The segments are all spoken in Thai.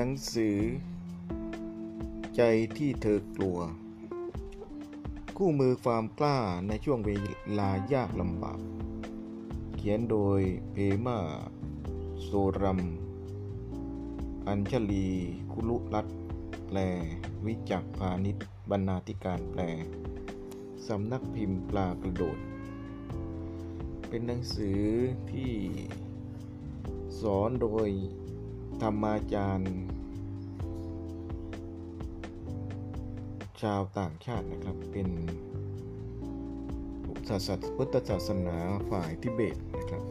หนังสือ ใจที่เธอกลัว คู่มือความกล้าในช่วงเวลายากลำบาก เขียนโดยเพมาโซรัม อัญชลี คุลุรัตแปล วิจักพาณิชบรรณาธิการแปล สำนักพิมพ์ปลากระโดด เป็นหนังสือที่สอนโดยธรรมาจารย์ ชาวต่างชาตินะครับ เป็นศาสนาพุทธศาสนาฝ่ายทิเบตนะครับ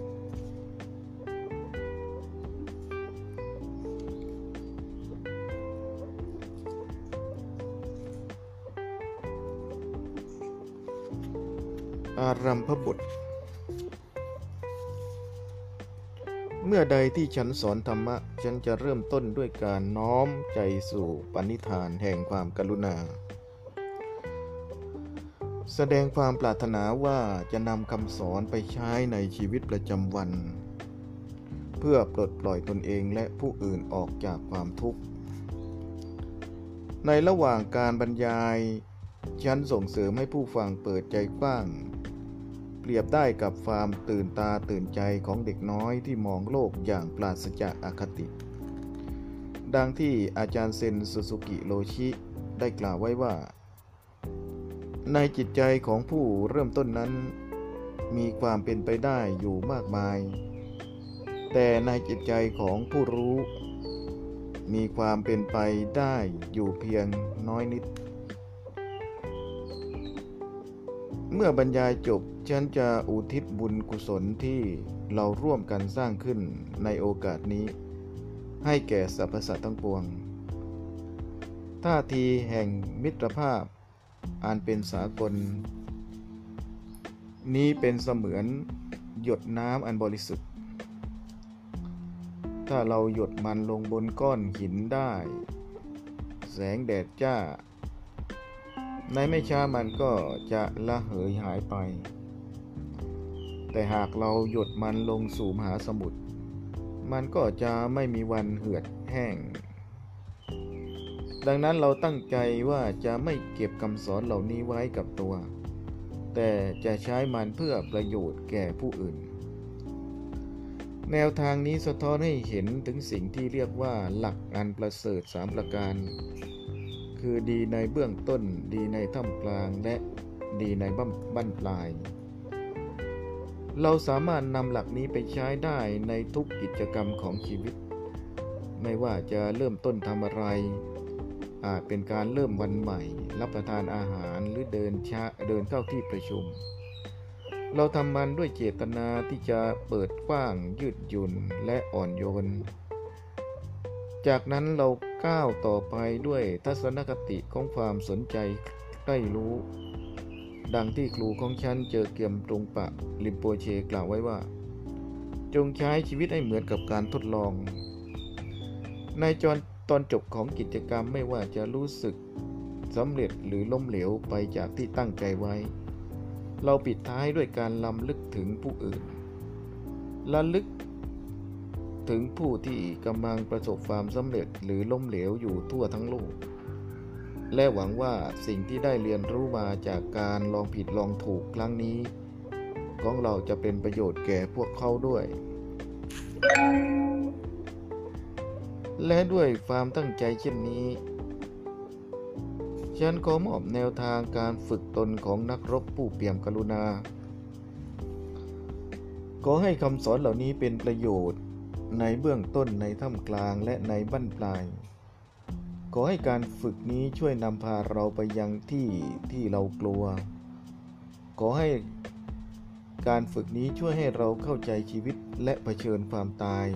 อารัมพบท เมื่อใดที่ฉันสอนธรรมะ ฉันจะเริ่มต้นด้วยการน้อมใจสู่ปณิธานแห่งความกรุณา แสดงความปรารถนาว่าจะนำคำสอนไปใช้ในชีวิตประจำวัน เพื่อปลดปล่อยตนเองและผู้อื่นออกจากความทุกข์ ในระหว่างการบรรยายฉันส่งเสริมให้ผู้ฟังเปิดใจกว้าง เปรียบได้กับความตื่นตาตื่นใจของเด็กน้อยที่มองโลกอย่างปราศจากอคติ ดังที่อาจารย์เซนสุสุกิโรชิได้กล่าวไว้ว่า ในจิตใจของผู้เริ่มต้นนั้น มีความเป็นไปได้อยู่มากมาย แต่ในจิตใจของผู้รู้ มีความเป็นไปได้อยู่เพียงน้อยนิด เมื่อบรรยายจบฉันจะอุทิศบุญกุศลที่เราร่วมกันสร้างขึ้นในโอกาสนี้ ให้แก่สรรพสัตว์ทั้งปวง ท่าทีแห่งมิตรภาพ อันเป็นสากล นี้เป็นเสมือนหยดน้ำอันบริสุทธิ์ ถ้าเราหยดมันลงบนก้อนหินได้ แสงแดดจ้า ในไม่ช้ามันก็จะละเหยหายไป แต่หากเราหยดมันลงสู่มหาสมุทรมันก็จะไม่มีวันเหือดแห้ง ดังนั้นเราตั้งใจว่าจะไม่เก็บคำสอนเหล่านี้ไว้กับตัว แต่จะใช้มันเพื่อประโยชน์แก่ผู้อื่น แนวทางนี้สะท้อนให้เห็นถึงสิ่งที่เรียกว่าหลักอันประเสริฐสามประการ คือดีในเบื้องต้น ดีในท่ามกลางและดีในบั้นบั้นปลาย เราสามารถนำหลักนี้ไปใช้ได้ในทุกกิจกรรมของชีวิต ไม่ว่าจะเริ่มต้นทำอะไร อาจเป็นการเริ่มวันใหม่ รับประทานอาหารหรือเดินช้าเดินเข้าที่ประชุม เราทำมันด้วยเจตนาที่จะเปิดกว้างยืดหยุ่นและอ่อนโยน จากนั้นเราก้าวต่อไปด้วยทัศนคติของความสนใจใกล้รู้ ดังที่ครูของฉันเจอเกียมตรงปะลิมโปเชกล่าวไว้ว่า จงใช้ชีวิตให้เหมือนกับการทดลองในจอน ตอนจบของกิจกรรมไม่ว่าจะรู้สึกสำเร็จหรือล้มเหลวไปจากที่ตั้งใจไว้ เราปิดท้ายด้วยการลำลึกถึงผู้อื่นระลึกถึงผู้ที่กำลังประสบความสำเร็จหรือล้มเหลวอยู่ทั่วทั้งโลก และหวังว่าสิ่งที่ได้เรียนรู้มาจากการลองผิดลองถูกครั้งนี้ ของเราจะเป็นประโยชน์แก่พวกเขาด้วย และด้วยความตั้งใจเช่นนี้ ฉันขอมอบแนวทางการฝึกตนของนักรบผู้เปี่ยมกรุณา ขอให้คำสอนเหล่านี้เป็นประโยชน์ในเบื้องต้นในท่ามกลางและในบั้นปลาย ขอให้การฝึกนี้ช่วยนำพาเราไปยังที่ที่เรากลัว ขอให้การฝึกนี้ช่วยให้เราเข้าใจชีวิตและะเผชิญความตาย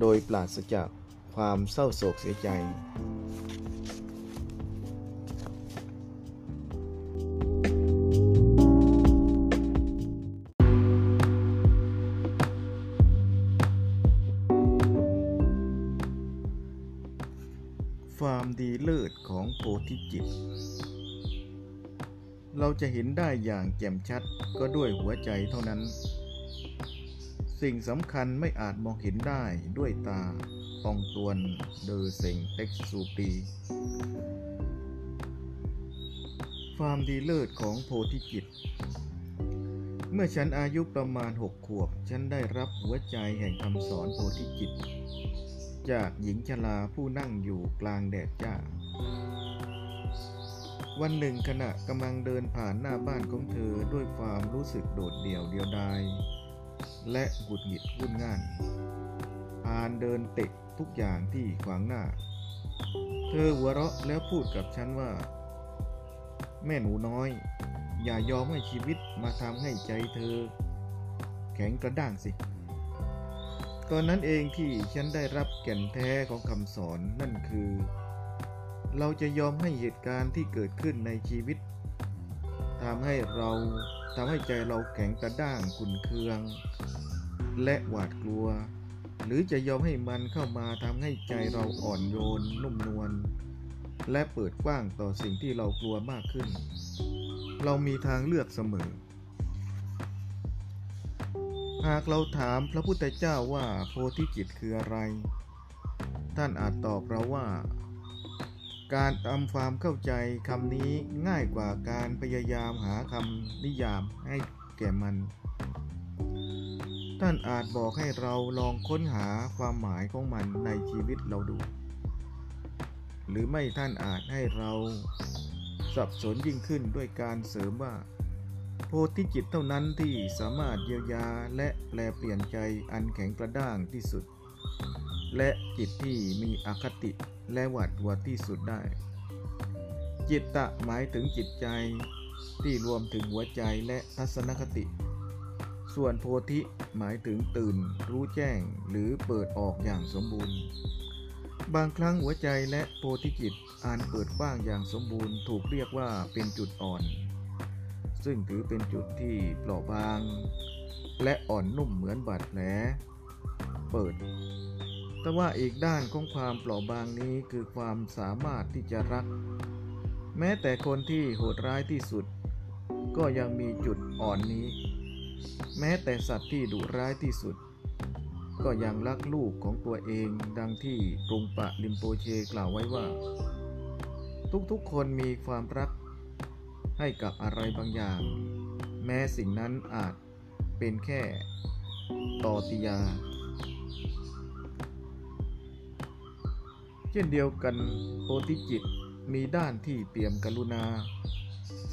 โดยปราศจาก ความเศร้าโศกเสียใจความดีเลิศของโพธิจิต เราจะเห็นได้อย่างแจ่มชัดก็ด้วยหัวใจเท่านั้น สิ่งสำคัญไม่อาจมองเห็นได้ด้วยตา อองตวนเดอเซงเต็กซูปีความดีเลิศของโพธิจิต เมื่อฉันอายุประมาณหกขวบ ฉันได้รับหัวใจแห่งคำสอนโพธิจิต จากหญิงชราผู้นั่งอยู่กลางแดดจ้า วันหนึ่งขณะกำลังเดินผ่านหน้าบ้านของเธอด้วยความรู้สึกโดดเดี่ยวเดียวดายและหงุดหงิดวุ่นง่านอานเดินเตะ ทุกอย่างที่ขวางหน้า เธอหัวเราะแล้วพูดกับฉันว่า แม่หนูน้อย อย่ายอมให้ชีวิตมาทำให้ใจเธอ แข็งกระด้างสิ ตอนนั้นเองที่ฉันได้รับแก่นแท้ของคำสอนนั่นคือ เราจะยอมให้เหตุการณ์ที่เกิดขึ้นในชีวิตทำให้เราทำให้ใจเราแข็งกระด้างขุนเคือง และหวาดกลัว หรือจะยอมให้มันเข้ามาทำให้ใจเราอ่อนโยนนุ่มนวลและเปิดกว้างต่อสิ่งที่เรากลัวมากขึ้น เรามีทางเลือกเสมอ หากเราถามพระพุทธเจ้าว่าโพธิจิตคืออะไร ท่านอาจตอบเราว่า การทำความเข้าใจคำนี้ง่ายกว่าการพยายามหาคำนิยามให้แก่มัน ท่านอาจบอกให้เราลองค้นหาความหมายของมันในชีวิตเราดู หรือไม่ท่านอาจให้เราสับสนยิ่งขึ้นด้วยการเสริมว่า โพธิจิตเท่านั้นที่สามารถเยียวยาและแปลเปลี่ยนใจอันแข็งกระด้างที่สุด และจิตที่มีอคติและหวาดกลัวที่สุดได้ จิตตะหมายถึงจิตใจที่รวมถึงหัวใจและทัศนคติ ส่วนโพธิหมายถึงตื่นรู้แจ้งหรือเปิดออกอย่างสมบูรณ์ บางครั้งหัวใจและโพธิจิตอ่านเปิดกว้างอย่างสมบูรณ์ ถูกเรียกว่าเป็นจุดอ่อน ซึ่งถือเป็นจุดที่เปราะบาง และอ่อนนุ่มเหมือนบาดแผลเปิด แต่ว่าอีกด้านของความเปราะบางนี้คือความสามารถที่จะรัก แม้แต่คนที่โหดร้ายที่สุด ก็ยังมีจุดอ่อนนี้ แม้แต่สัตว์ที่ดุร้ายที่สุด ก็ยังรักลูกของตัวเองดังที่กรุงปะลิมโปเชกล่าวไว้ว่า ทุกๆคนมีความรักให้กับอะไรบางอย่าง แม้สิ่งนั้นอาจเป็นแค่ต่อติยา เช่นเดียวกันโพธิจิตมีด้านที่เปี่ยมกรุณา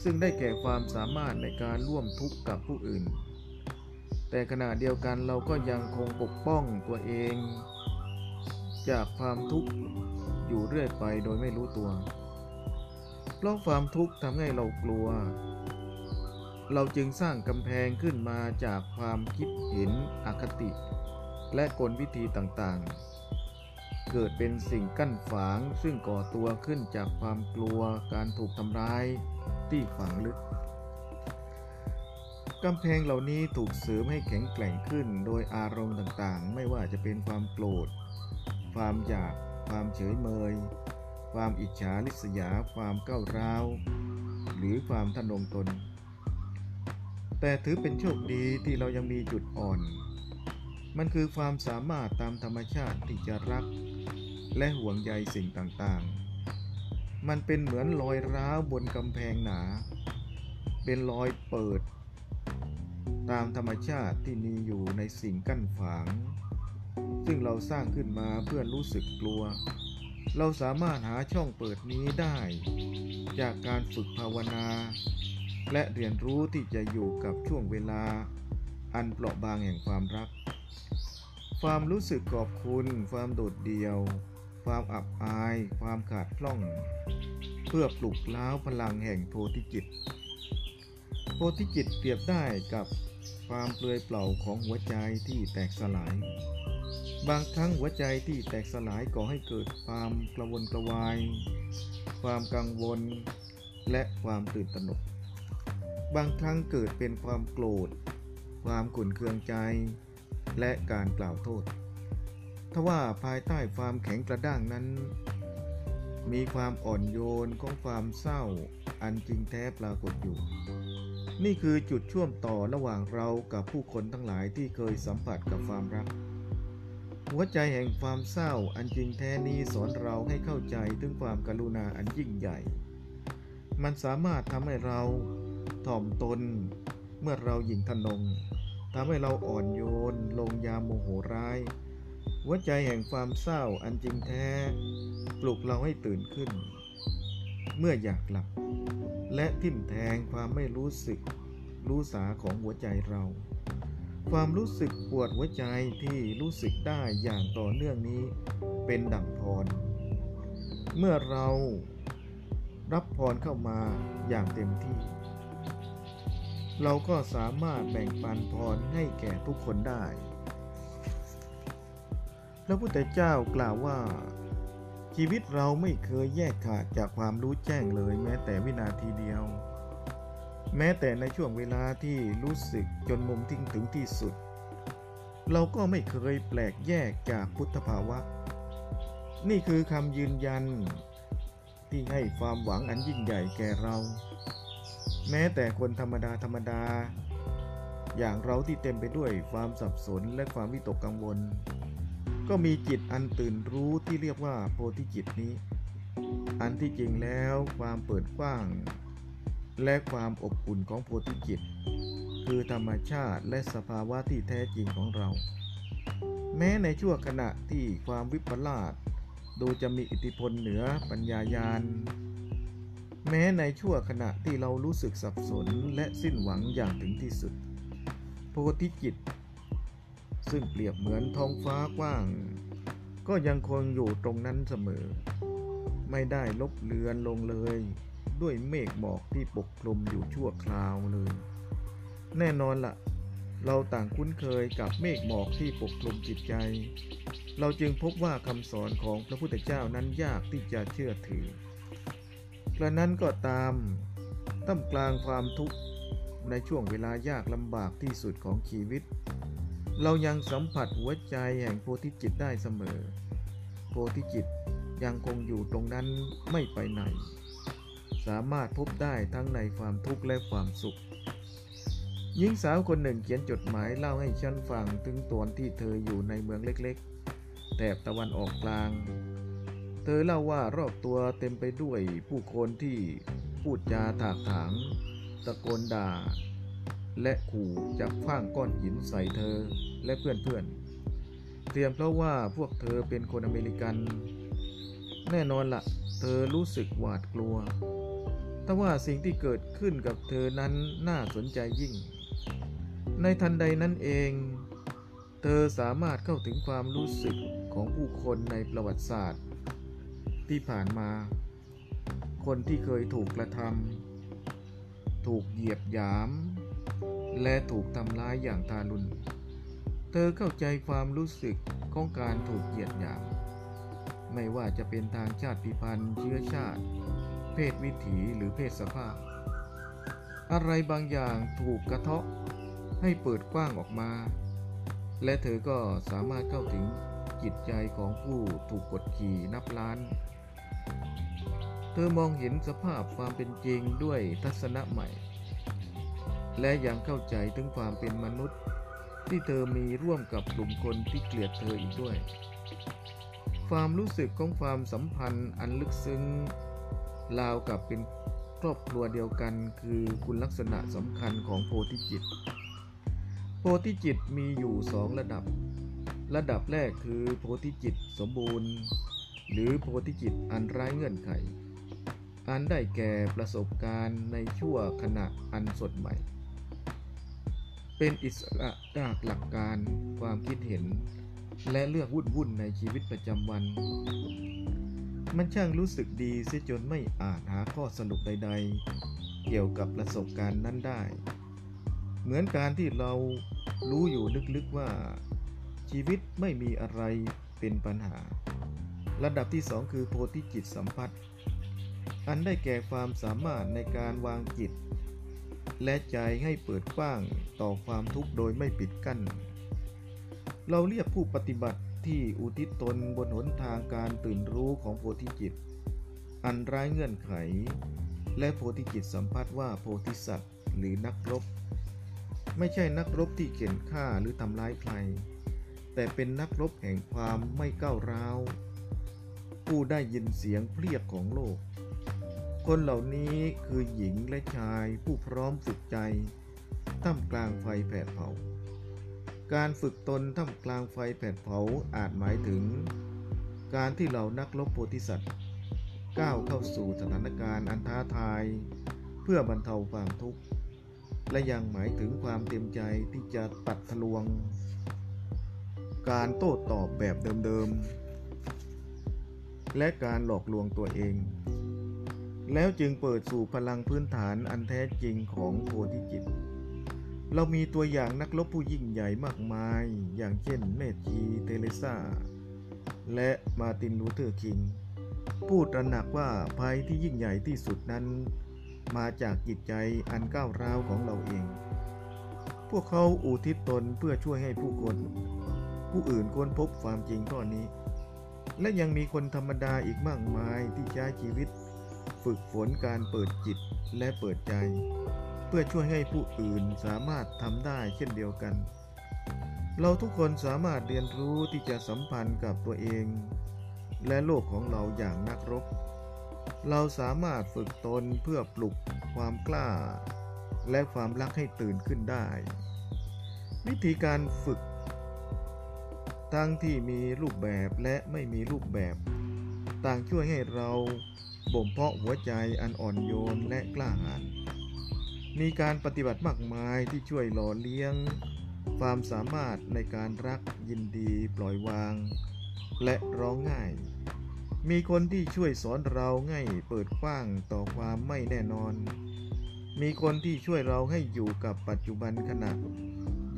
ซึ่งได้แก่ความสามารถในการร่วมทุกข์กับผู้อื่น แต่ขณะเดียวกันเราก็ยังคงปกป้องตัวเอง จากความทุกข์อยู่เรื่อยไปโดยไม่รู้ตัวเพราะความทุกข์ทำให้เรากลัว เราจึงสร้างกำแพงขึ้นมาจากความคิดเห็นอคติ และกลวิธีต่างๆ เกิดเป็นสิ่งกั้นฝางซึ่งก่อตัวขึ้นจากความกลัวการถูกทำร้ายที่ฝังลึก กำแพงเหล่านี้ถูกเสริมให้แข็งแกร่งขึ้นโดยอารมณ์ต่างๆ ไม่ว่าจะเป็นความโกรธ ความอยาก ความเฉยเมย ความอิจฉาริษยา ความก้าวร้าว หรือความทะนงตน แต่ถือเป็นโชคดีที่เรายังมีจุดอ่อน มันคือความสามารถตามธรรมชาติที่จะรัก และห่วงใยสิ่งต่างๆ มันเป็นเหมือนรอยร้าวบนกำแพงหนา เป็นรอยเปิด ตามธรรมชาติที่มีอยู่ในสิ่งกั้นฝาง ซึ่งเราสร้างขึ้นมาเพื่อรู้สึกกลัว เราสามารถหาช่องเปิดนี้ได้ จากการฝึกภาวนา และเรียนรู้ที่จะอยู่กับช่วงเวลา อันเปราะบางแห่งความรัก ความรู้สึกขอบคุณ ความโดดเดี่ยว ความอับอาย ความขาดพล่อง เพื่อปลุกล้าวพลังแห่งโพธิจิต โพธิจิตเปรียบได้กับความเปลือยเปล่าของหัวใจที่แตกสลาย บางครั้งหัวใจที่แตกสลายก่อให้เกิดความกระวนกระวาย ความกังวล และความตื่นตระหนก บางครั้งเกิดเป็นความโกรธ ความขุ่นเคืองใจ และการกล่าวโทษทว่าภายใต้ความแข็งกระด้างนั้น มีความอ่อนโยนของความเศร้าอันจริงแท้ปรากฏอยู่ นี่คือจุดช่วมต่อระหว่างเรากับผู้คนทั้งหลายที่เคยสัมผัสกับความรัก หัวใจแห่งความเศร้าอันจริงแท้นี้สอนเราให้เข้าใจถึงความกรุณาอันยิ่งใหญ่ มันสามารถทำให้เราถ่อมตน เมื่อเราหยิ่งทนงทำให้เราอ่อนโยน ลงยามโมโหร้าย หัวใจแห่งความเศร้าอันจริงแท้ ปลุกเราให้ตื่นขึ้น เมื่ออยากหลับ และทิ่มแทงความไม่รู้สึก รู้สาของหัวใจเรา ความรู้สึกปวดหัวใจที่รู้สึกได้อย่างต่อเนื่องนี้เป็นดั่งพร เมื่อเรารับพรเข้ามาอย่างเต็มที่ เราก็สามารถแบ่งปันพรให้แก่ทุกคนได้ พระพุทธเจ้ากล่าวว่า ชีวิตเราไม่เคยแยกขาดจากความรู้แจ้งเลย แม้แต่วินาทีเดียว แม้แต่ในช่วงเวลาที่รู้สึกจนมุมทิ้งถึงที่สุด เราก็ไม่เคยแปลกแยกจากพุทธภาวะ นี่คือคำยืนยัน ที่ให้ความหวังอันยิ่งใหญ่แก่เรา แม้แต่คนธรรมดาธรรมดา อย่างเราที่เต็มไปด้วยความสับสนและความวิตกกังวล ก็มีจิตอันตื่นรู้ที่เรียกว่าโพธิจิตนี้ อันที่จริงแล้วความเปิดกว้าง และความอบอุ่นของโพธิจิต คือธรรมชาติและสภาวะที่แท้จริงของเรา แม้ในชั่วขณะที่ความวิปลาสดูจะมีอิทธิพลเหนือปัญญายาณแม้ในชั่วขณะที่เรารู้สึกสับสนและสิ้นหวังอย่างถึงที่สุด โพธิจิต ซึ่งเปรียบเหมือนท้องฟ้ากว้าง ก็ยังคงอยู่ตรงนั้นเสมอ ไม่ได้ลบเลือนลงเลย ด้วยเมฆหมอกที่ปกคลุมอยู่ชั่วคราวเลย แน่นอนละ่ะ เราต่างคุ้นเคยกับเมฆหมอกที่ปกคลุมจิตใจ เราจึงพบว่าคำสอนของพระพุทธเจ้านั้นยากที่จะเชื่อถือกระนั้นก็ตามท่ามกลางความทุกข์ในช่วงเวลายากลำบากที่สุดของชีวิต เรายังสัมผัสหัวใจแห่งโพธิจิตได้เสมอ โพธิจิตยังคงอยู่ตรงนั้นไม่ไปไหน สามารถพบได้ทั้งในความทุกข์และความสุข หญิงสาวคนหนึ่งเขียนจดหมายเล่าให้ฉันฟังถึงตอนที่เธออยู่ในเมืองเล็กๆ แถบตะวันออกกลาง เธอเล่าว่ารอบตัวเต็มไปด้วยผู้คนที่พูดจาถากถาง ตะโกนด่า และขู่จะคว้างก้อนหินใส่เธอและเพื่อนๆเพียงเพราะว่าพวกเธอเป็นคนอเมริกัน แน่นอนละ่ะ เธอรู้สึกหวาดกลัว แต่ว่าสิ่งที่เกิดขึ้นกับเธอนั้นน่าสนใจยิ่ง ในทันใดนั้นเอง เธอสามารถเข้าถึงความรู้สึกของผู้คนในประวัติศาสตร์ ที่ผ่านมา คนที่เคยถูกกระทำถูกเหยียบหยาม และถูกทำร้ายอย่างทารุณ เธอเข้าใจความรู้สึกของการถูกเหยียดหยาม ไม่ว่าจะเป็นทางชาติพันธุ์เชื้อชาติ เพศวิถีหรือเพศสภาพ อะไรบางอย่างถูกกระเทาะให้เปิดกว้างออกมา และเธอก็สามารถเข้าถึงจิตใจของผู้ถูกกดขี่นับล้าน เธอมองเห็นสภาพความเป็นจริงด้วยทัศนะใหม่ และยังเข้าใจถึงความเป็นมนุษย์ ที่เธอมีร่วมกับกลุ่มคนที่เกลียดเธออีกด้วย ความรู้สึกของความสัมพันธ์อันลึกซึ้งราวกับเป็นครอบครัวเดียวกันคือคุณลักษณะสำคัญของโพธิจิต โพธิจิตมีอยู่สองระดับ ระดับแรกคือโพธิจิตสมบูรณ์ หรือโพธิจิตอันไร้เงื่อนไข อันได้แก่ประสบการณ์ในชั่วขณะอันสดใหม่ เป็นอิสระจากหลักการความคิดเห็น และเลือกวุ่นวุ่นในชีวิตประจำวัน มันช่างรู้สึกดีเสียจนไม่อาจหาข้อสรุปใด ๆ เกี่ยวกับประสบการณ์นั้นได้ เหมือนการที่เรารู้อยู่ลึกๆว่า ชีวิตไม่มีอะไรเป็นปัญหา ระดับที่สองคือโพธิจิตสัมผัส อันได้แก่ความสามารถในการวางจิต และใจให้เปิดกว้างต่อความทุกข์โดยไม่ปิดกั้น เราเรียกผู้ปฏิบัติที่อุทิศตนบนหนทางการตื่นรู้ของโพธิจิต อันร้ายเงื่อนไข และโพธิจิตสัมผัสว่าโพธิสัตว์หรือนักรบ ไม่ใช่นักรบที่เข็นฆ่าหรือทำร้ายใครแแต่เป็นนักรบแห่งความไม่ก้าวร้าว ผู้ได้ยินเสียงเพรียกของโลก คนเหล่านี้คือหญิงและชายผู้พร้อมฝึกใจท่ามกลางไฟแผดเผา การฝึกตนท่ามกลางไฟแผดเผาอาจหมายถึง การที่เรานักรบโพธิสัตว์ก้าวเข้าสู่สถานการณ์อันท้าทาย เพื่อบรรเทาความทุกข์ และยังหมายถึงความเต็มใจที่จะตัดทะลวง การโต้ตอบแบบเดิมๆและการหลอกลวงตัวเอง แล้วจึงเปิดสู่พลังพื้นฐานอันแท้จริงของโพธิจิต เรามีตัวอย่างนักรบผู้ยิ่งใหญ่มากมาย อย่างเช่นแม่ชีเทเรซาและมาร์ตินลูเธอร์คิงผู้ตระหนักว่าภัยที่ยิ่งใหญ่ที่สุดนั้น มาจากจิตใจอันก้าวร้าวของเราเอง พวกเขาอุทิศตนเพื่อช่วยให้ผู้คน ผู้อื่นค้นพบความจริงข้อนี้ และยังมีคนธรรมดาอีกมากมายที่ใช้ชีวิต ฝึกฝนการเปิดจิตและเปิดใจ เพื่อช่วยให้ผู้อื่นสามารถทำได้เช่นเดียวกัน เราทุกคนสามารถเรียนรู้ที่จะสัมพันธ์กับตัวเอง และโลกของเราอย่างนักรบ เราสามารถฝึกตนเพื่อปลุกความกล้า และความรักให้ตื่นขึ้นได้ วิธีการฝึก ทั้งที่มีรูปแบบและไม่มีรูปแบบ ต่างช่วยให้เรา บ่มเพาะหัวใจอันอ่อนโยนและกล้าหาญมีการปฏิบัติมากมายที่ช่วยหล่อเลี้ยง ความสามารถในการรักยินดีปล่อยวาง และร้องง่าย มีคนที่ช่วยสอนเราให้เปิดกว้างต่อความไม่แน่นอน มีคนที่ช่วยเราให้อยู่กับปัจจุบันขณะ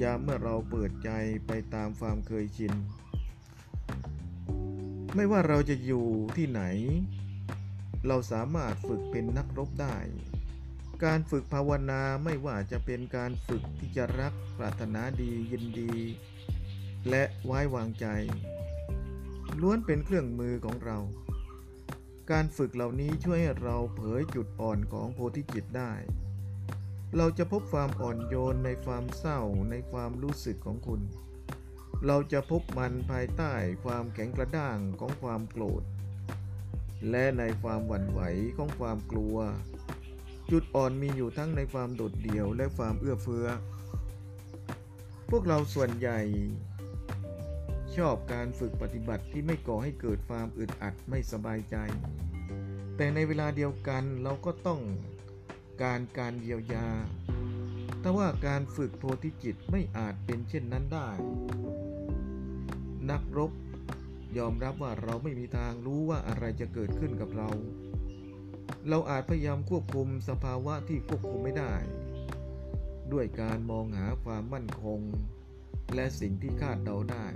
ยามเมื่อเราเปิดใจไปตามความเคยชิน ไม่ว่าเราจะอยู่ที่ไหน เราสามารถฝึกเป็นนักรบได้ การฝึกภาวนาไม่ว่าจะเป็นการฝึกที่จะรักปรารถนาดียินดี และไว้วางใจ ล้วนเป็นเครื่องมือของเรา การฝึกเหล่านี้ช่วยให้เราเผยจุดอ่อนของโพธิจิตได้ เราจะพบความอ่อนโยนในความเศร้าในความรู้สึกของคุณ เราจะพบมันภายใต้ความแข็งกระด้างของความโกรธ และในความหวั่นไหวของความกลัว จุดอ่อนมีอยู่ทั้งในความโดดเดี่ยวและความเอื้อเฟื้อ พวกเราส่วนใหญ่ ชอบการฝึกปฏิบัติที่ไม่ก่อให้เกิดความอึดอัดไม่สบายใจ แต่ในเวลาเดียวกันเราก็ต้องการการเยียวยาแต่ว่าการฝึกโพธิจิตไม่อาจเป็นเช่นนั้นได้ นักรบ ยอมรับว่าเราไม่มีทางรู้ว่าอะไรจะเกิดขึ้นกับเรา เราอาจพยายามควบคุมสภาวะที่ควบคุมไม่ได้ ด้วยการมองหาความมั่นคง และสิ่งที่คาดเดาได้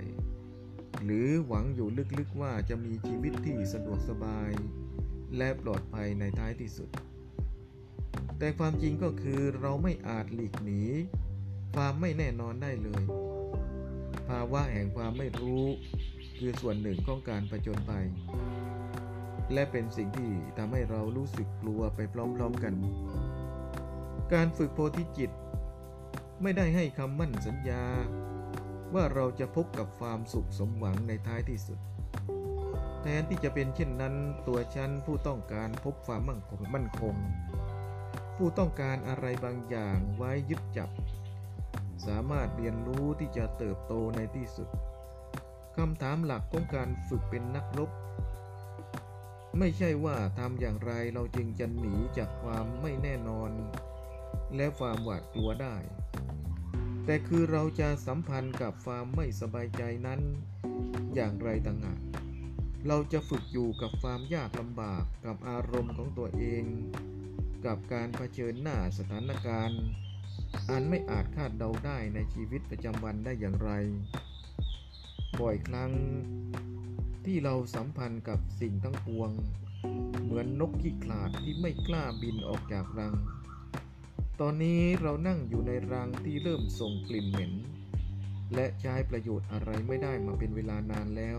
หรือหวังอยู่ลึกๆว่าจะมีชีวิตที่สะดวกสบาย และปลอดภัยในท้ายที่สุด แต่ความจริงก็คือเราไม่อาจหลีกหนีความไม่แน่นอนได้เลย ภาวะแห่งความไม่รู้ คือส่วนหนึ่งของการประจนภัย และเป็นสิ่งที่ทำให้เรารู้สึกกลัวไปพร้อมๆกัน การฝึกโพธิจิต ไม่ได้ให้คำมั่นสัญญา ว่าเราจะพบกับความสุขสมหวังในท้ายที่สุด แทนที่จะเป็นเช่นนั้นตัวฉันผู้ต้องการพบความมั่นคงมั่นคง ผู้ต้องการอะไรบางอย่างไว้ยึดจับ สามารถเรียนรู้ที่จะเติบโตในที่สุด คำถามหลักของการฝึกเป็นนักรบ ไม่ใช่ว่าทำอย่างไรเราจึงจะหนีจากความไม่แน่นอน และความหวาดกลัวได้ แต่คือเราจะสัมพันธ์กับความไม่สบายใจนั้น อย่างไรต่างหากเราจะฝึกอยู่กับความยากลำบากกับอารมณ์ของตัวเอง กับการเผชิญหน้าสถานการณ์ อันไม่อาจคาดเดาได้ในชีวิตประจำวันได้อย่างไร บ่อยครั้งที่เราสัมพันธ์กับสิ่งทั้งปวง เหมือนนกขี้ขลาดที่ไม่กล้าบินออกจากรัง ตอนนี้เรานั่งอยู่ในรังที่เริ่มส่งกลิ่นเหม็น และใช้ประโยชน์อะไรไม่ได้มาเป็นเวลานานแล้ว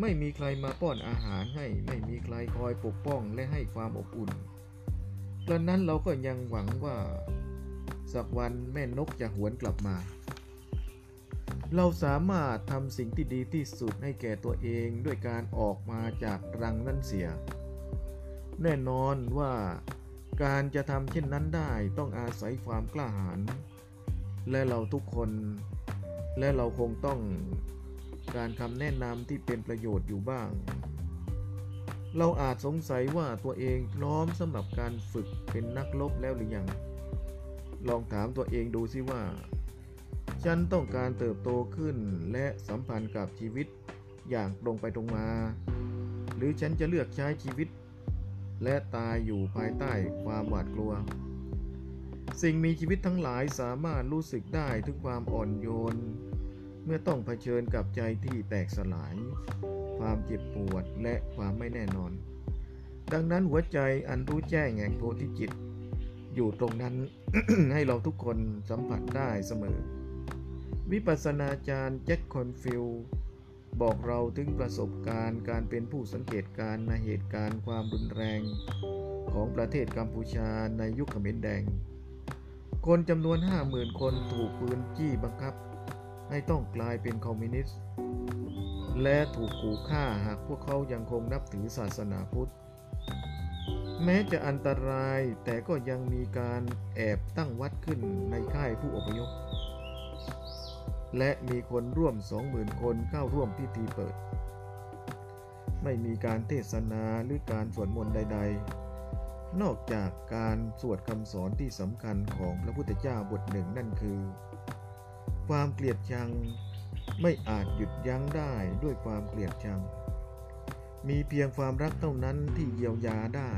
ไม่มีใครมาป้อนอาหารให้ ไม่มีใครคอยปกป้องและให้ความอบอุ่นดังนั้นเราก็ยังหวังว่า สักวันแม่นกจะหวนกลับมา เราสามารถทำสิ่งที่ดีที่สุดให้แก่ตัวเองด้วยการออกมาจากรังนั่นเสีย แน่นอนว่าการจะทำเช่นนั้นได้ต้องอาศัยความกล้าหาญและเราทุกคน และเราคงต้องการคำแนะนำที่เป็นประโยชน์อยู่บ้าง เราอาจสงสัยว่าตัวเองพร้อมสำหรับการฝึกเป็นนักรบแล้วหรือยัง ลองถามตัวเองดูสิว่า ฉันต้องการเติบโตขึ้นและสัมพันธ์กับชีวิตอย่างตรงไปตรงมา หรือฉันจะเลือกใช้ชีวิต และตายอยู่ภายใต้ความหวาดกลัว สิ่งมีชีวิตทั้งหลายสามารถรู้สึกได้ถึงความอ่อนโยน เมื่อต้องเผชิญกับใจที่แตกสลาย ความเจ็บปวดและความไม่แน่นอน ดังนั้นหัวใจอันรู้แจ้งแห่งโพธิจิต อยู่ตรงนั้นให้เราทุกคนสัมผัสได้เสมอ วิปัสสนาจารย์แจ็คคอร์นฟิลด์บอกเราถึงประสบการณ์การเป็นผู้สังเกตการณ์ในเหตุการณ์ความรุนแรง ของประเทศกัมพูชาในยุคเขมรแดง คนจำนวน 50,000 คนถูกปืนจี้บังคับ ให้ต้องกลายเป็นคอมมิวนิสต์ และถูกขู่ฆ่าหากพวกเขายังคงนับถือศาสนาพุทธ แม้จะอันตรายแต่ก็ยังมีการแอบตั้งวัดขึ้นในค่ายผู้อพยพ และมีคนร่วม 20,000 คนเข้าร่วมพิธีเปิด ไม่มีการเทศนาหรือการสวดมนต์ใด ๆ นอกจากการสวดคำสอนที่สำคัญของพระพุทธเจ้าบทหนึ่งนั่นคือ ความเกลียดชังไม่อาจหยุดยั้งได้ด้วยความเกลียดชัง มีเพียงความรักเท่านั้นที่เยียวยาได้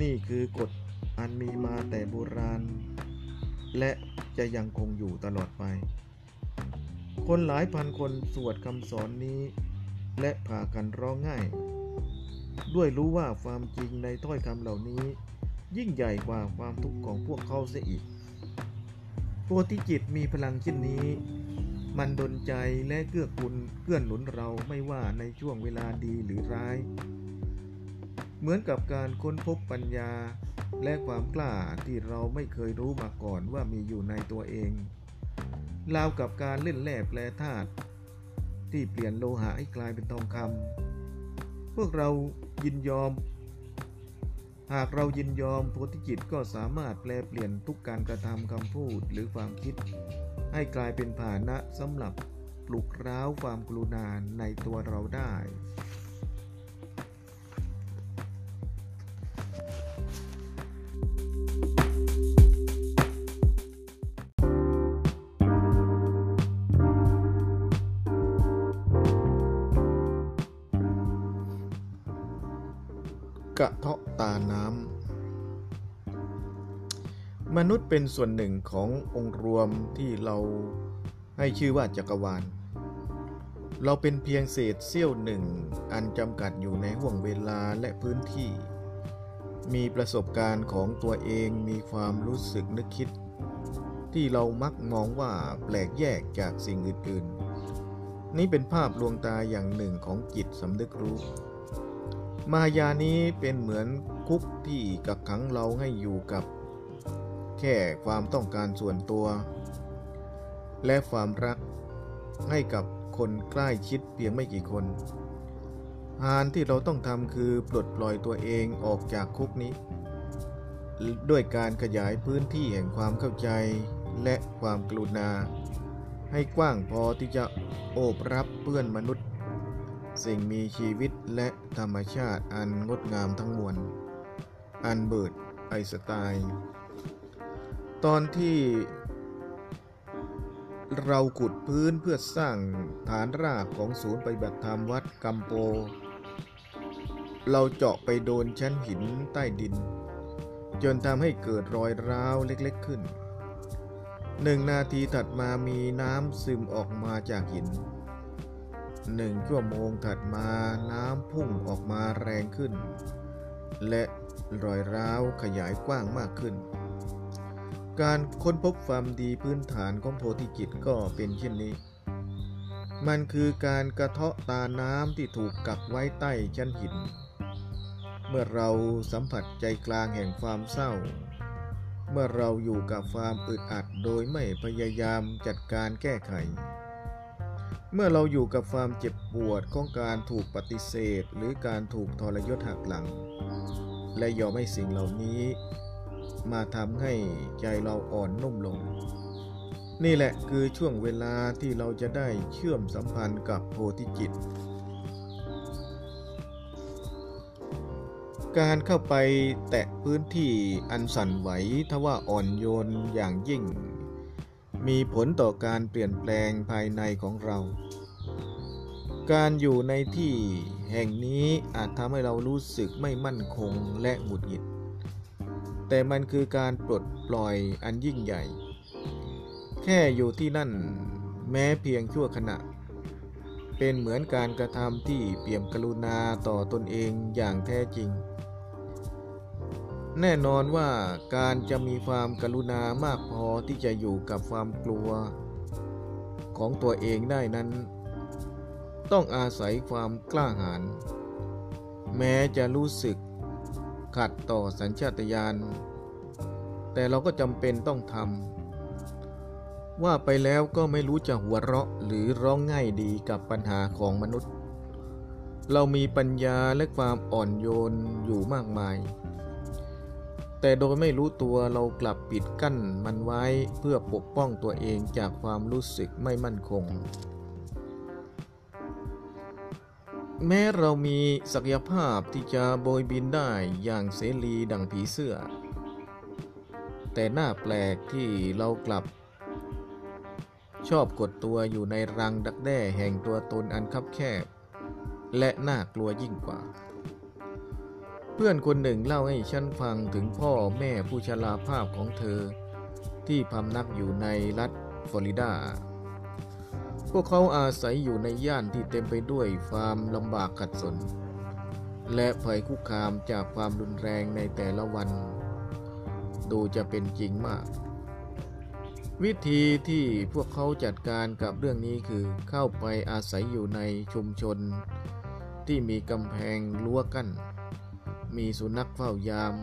นี่คือกฎอันมีมาแต่โบราณ และจะยังคงอยู่ตลอดไป คนหลายพันคนสวดคำสอนนี้ และพากันร้องไห้ด้วยรู้ว่าความจริงในถ้อยคำเหล่านี้ ยิ่งใหญ่กว่าความทุกข์ของพวกเขาเสียอีกโพธิจิตมีพลังเช่นนี้ มันดลใจและเกื้อกูลเกื้อนหนุนเราไม่ว่าในช่วงเวลาดีหรือร้าย เหมือนกับการค้นพบปัญญาและความกล้าที่เราไม่เคยรู้มาก่อนว่ามีอยู่ในตัวเอง ราวกับการเล่นแร่แปลธาตุที่เปลี่ยนโลหะให้กลายเป็นทองคำพวกเรายินยอม หากเรายินยอมโพธิจิตก็สามารถแปลเปลี่ยนทุกการกระทำคำพูดหรือความคิด ให้กลายเป็นฐานะสำหรับปลุกร้าวความกรุณาในตัวเราได้ มนุษย์เป็นส่วนหนึ่งขององค์รวมที่เราให้ชื่อว่าจักรวาล เราเป็นเพียงเศษเสี้ยวหนึ่งอันจำกัดอยู่ในห่วงเวลาและพื้นที่ มีประสบการณ์ของตัวเองมีความรู้สึกนึกคิด ที่เรามักมองว่าแปลกแยกจากสิ่งอื่นๆ นี่เป็นภาพลวงตาอย่างหนึ่งของจิตสำนึกรู้ มายานี้เป็นเหมือนคุกที่กักขังเราให้อยู่กับ แค่ความต้องการส่วนตัว และความรักให้กับคนใกล้ชิดเพียงไม่กี่คน งานที่เราต้องทำคือปลดปล่อยตัวเองออกจากคุกนี้ ด้วยการขยายพื้นที่แห่งความเข้าใจและความกรุณา ให้กว้างพอที่จะโอบรับเพื่อนมนุษย์ สิ่งมีชีวิตและธรรมชาติอันงดงามทั้งมวลอันเบิร์ตไอน์สไตน์ ตอนที่เราขุดพื้นเพื่อสร้างฐานรากของศูนย์ปฏิบัติธรรมวัดกัมโป เราเจาะไปโดนชั้นหินใต้ดิน จนทำให้เกิดรอยร้าวเล็กๆขึ้น หนึ่งนาทีถัดมามีน้ำซึมออกมาจากหินหนึ่งชั่วโมงถัดมาน้ำพุ่งออกมาแรงขึ้น และรอยร้าวขยายกว้างมากขึ้น การค้นพบความดีพื้นฐานของโพธิจิตก็เป็นเช่นนี้ มันคือการกระเทาะตาน้ำที่ถูกกักไว้ใต้ชั้นหิน เมื่อเราสัมผัสใจกลางแห่งความเศร้า เมื่อเราอยู่กับความอึดอัดโดยไม่พยายามจัดการแก้ไข เมื่อเราอยู่กับความเจ็บปวดของการถูกปฏิเสธ หรือการถูกทรยศหักหลัง และยอมให้สิ่งเหล่านี้ มาทำให้ใจเราอ่อนนุ่มลง นี่แหละคือช่วงเวลาที่เราจะได้เชื่อมสัมพันธ์กับโพธิจิต การเข้าไปแตะพื้นที่อันสั่นไหวทว่าอ่อนโยนอย่างยิ่ง มีผลต่อการเปลี่ยนแปลงภายในของเรา การอยู่ในที่แห่งนี้อาจทำให้เรารู้สึกไม่มั่นคงและหงุดหงิด แต่มันคือการปลดปล่อยอันยิ่งใหญ่ แค่อยู่ที่นั่นแม้เพียงชั่วขณะ เป็นเหมือนการกระทำที่เปี่ยมกรุณาต่อตนเองอย่างแท้จริง แน่นอนว่าการจะมีความกรุณามากพอที่จะอยู่กับความกลัว ของตัวเองได้นั้น ต้องอาศัยความกล้าหาญแม้จะรู้สึก ขัดต่อสัญชาตญาณ แต่เราก็จำเป็นต้องทำ ว่าไปแล้วก็ไม่รู้จะหัวเราะหรือร้องง่ายดีกับปัญหาของมนุษย์ เรามีปัญญาและความอ่อนโยนอยู่มากมาย แต่โดยไม่รู้ตัวเรากลับปิดกั้นมันไว้เพื่อปกป้องตัวเองจากความรู้สึกไม่มั่นคง แม้เรามีศักยภาพที่จะโบยบินได้อย่างเสรีดังผีเสื้อ แต่หน่าแปลกที่เรากลับ ชอบกดตัวอยู่ในรังดักแด้แห่งตัวตนอันคับแคบ และน่ากลัวยิ่งกว่า เพื่อนคนหนึ่งเล่าให้ฉันฟังถึงพ่อแม่ผู้ชราภาพของเธอ ที่พำนักอยู่ในรัฐฟลอริดา พวกเขาอาศัยอยู่ในย่านที่เต็มไปด้วยความลำบากขัดสน และภัยคุกคามจากความรุนแรงในแต่ละวัน ดูจะเป็นจริงมาก วิธีที่พวกเขาจัดการกับเรื่องนี้คือเข้าไปอาศัยอยู่ในชุมชน ที่มีกำแพงรั้วกั้น มีสุนัขเฝ้ายาม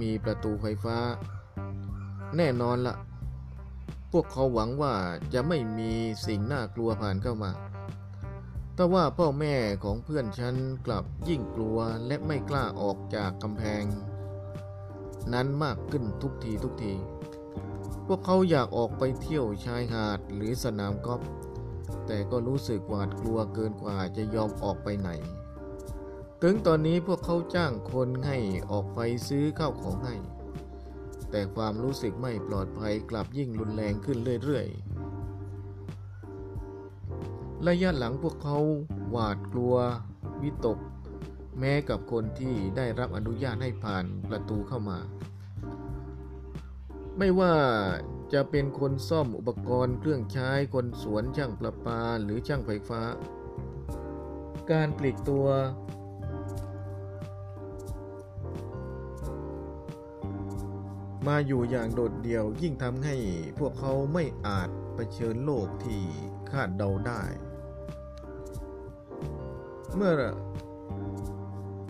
มีประตูไฟฟ้า แน่นอนล่ะ พวกเขาหวังว่าจะไม่มีสิ่งน่ากลัวผ่านเข้ามา แต่ว่าพ่อแม่ของเพื่อนฉันกลับยิ่งกลัวและไม่กล้าออกจากกำแพง นั้นมากขึ้นทุกทีทุกที พวกเขาอยากออกไปเที่ยวชายหาดหรือสนามกอล์ฟ แต่ก็รู้สึกหวาดกลัวเกินกว่าจะยอมออกไปไหน ถึงตอนนี้พวกเขาจ้างคนให้ออกไปซื้อข้าวของให้ แต่ความรู้สึกไม่ปลอดภัยกลับยิ่งรุนแรงขึ้นเรื่อยๆ ระยะหลังพวกเขาหวาดกลัว วิตก แม้กับคนที่ได้รับอนุญาตให้ผ่านประตูเข้ามา ไม่ว่าจะเป็นคนซ่อมอุปกรณ์เครื่องใช้คนสวนช่างประปาหรือช่างไฟฟ้า การปลีกตัว มาอยู่อย่างโดดเดี่ยวยิ่งทำให้พวกเขาไม่อาจเผชิญโลกที่คาดเดาได้ เมื่อ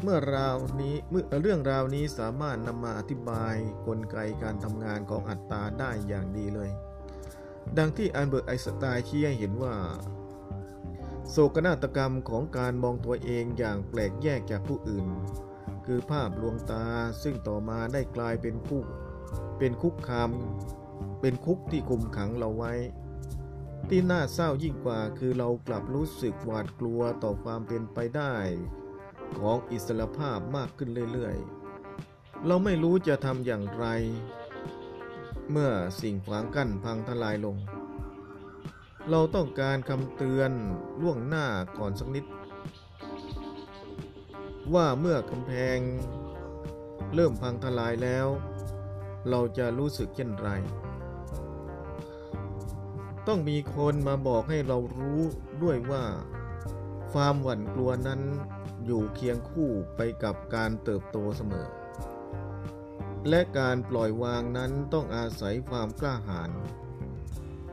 เมื่อราวนี้เมื่อเรื่องราวนี้สามารถนำมาอธิบายกลไกการทำงานของอัตตาได้อย่างดีเลย ดังที่อันเบิร์ตไอสไตน์ชี้ให้เห็นว่า โศกนาฏกรรมของการมองตัวเองอย่างแปลกแยกจากผู้อื่น คือภาพลวงตาซึ่งต่อมาได้กลายเป็นคุก เป็นคุกคาม เป็นคุกที่คุมขังเราไว้ ที่น่าเศร้ายิ่งกว่าคือเรากลับรู้สึกหวาดกลัวต่อความเป็นไปได้ ของอิสรภาพมากขึ้นเรื่อยๆ เราไม่รู้จะทำอย่างไร เมื่อสิ่งขวางกั้นพังทลายลง เราต้องการคำเตือนล่วงหน้าก่อนสักนิด ว่าเมื่อกำแพงเริ่มพังทลายแล้ว เราจะรู้สึกเช่นไร ต้องมีคนมาบอกให้เรารู้ด้วยว่า ความหวั่นกลัวนั้นอยู่เคียงคู่ไปกับการเติบโตเสมอ และการปล่อยวางนั้นต้องอาศัยความกล้าหาญ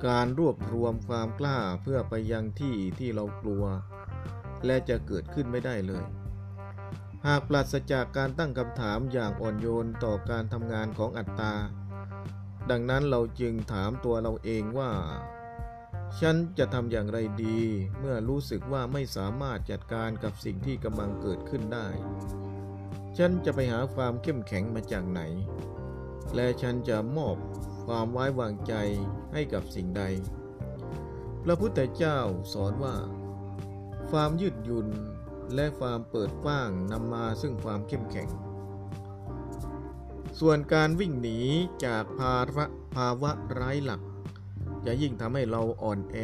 การรวบรวมความกล้าเพื่อไปยังที่ที่เรากลัว และจะเกิดขึ้นไม่ได้เลย หากปราศจากการตั้งคำถามอย่างอ่อนโยนต่อการทำงานของอัตตา ดังนั้นเราจึงถามตัวเราเองว่า ฉันจะทำอย่างไรดีเมื่อรู้สึกว่าไม่สามารถจัดการกับสิ่งที่กำลังเกิดขึ้นได้ ฉันจะไปหาความเข้มแข็งมาจากไหน และฉันจะมอบความไว้วางใจให้กับสิ่งใด พระพุทธเจ้าสอนว่า ความยืดหยุ่น และความเปิดกว้างนำมาซึ่งความเข้มแข็ง ส่วนการวิ่งหนีจากภาระภาวะไร้หลัก จะยิ่งทำให้เราอ่อนแอ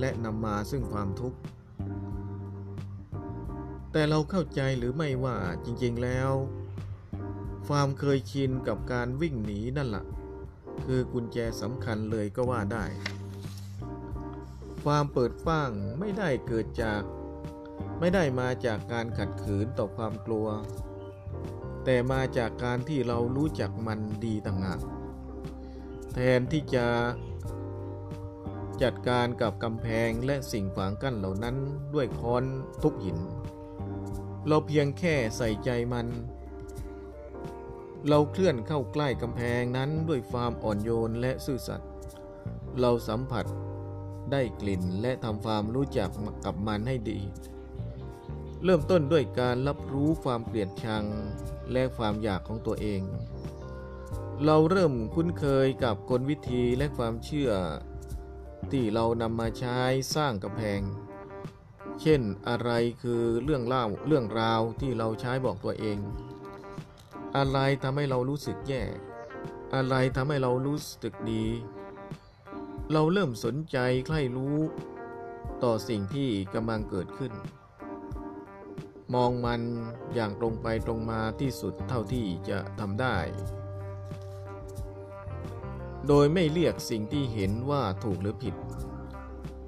และนำมาซึ่งความทุกข์ แต่เราเข้าใจหรือไม่ว่าจริงๆแล้ว ความเคยชินกับการวิ่งหนีนั่นละ่ะ คือกุญแจสำคัญเลยก็ว่าได้ ความเปิดฟ้างไม่ได้เกิดจาก ไม่ได้มาจากการขัดขืนต่อความกลัว แต่มาจากการที่เรารู้จักมันดีต่างหากแทนที่จะจัดการกับกำแพงและสิ่งขวางกั้นเหล่านั้นด้วยค้อนทุบหิน เราเพียงแค่ใส่ใจมัน เราเคลื่อนเข้าใกล้กำแพงนั้นด้วยความอ่อนโยนและซื่อสัตย์เราสัมผัสได้กลิ่นและทำความรู้จักกับมันให้ดี เริ่มต้นด้วยการรับรู้ความเกลียดชังและความอยากของตัวเอง เราเริ่มคุ้นเคยกับกลวิธีและความเชื่อ ที่เรานำมาใช้สร้างกำแพง เช่นอะไรคือเรื่องเล่าเรื่องราวที่เราใช้บอกตัวเอง อะไรทำให้เรารู้สึกแย่ อะไรทำให้เรารู้สึกดี เราเริ่มสนใจใคร่รู้ต่อสิ่งที่กำลังเกิดขึ้น มองมันอย่างตรงไปตรงมาที่สุดเท่าที่จะทำได้ โดยไม่เรียกสิ่งที่เห็นว่าถูกหรือผิด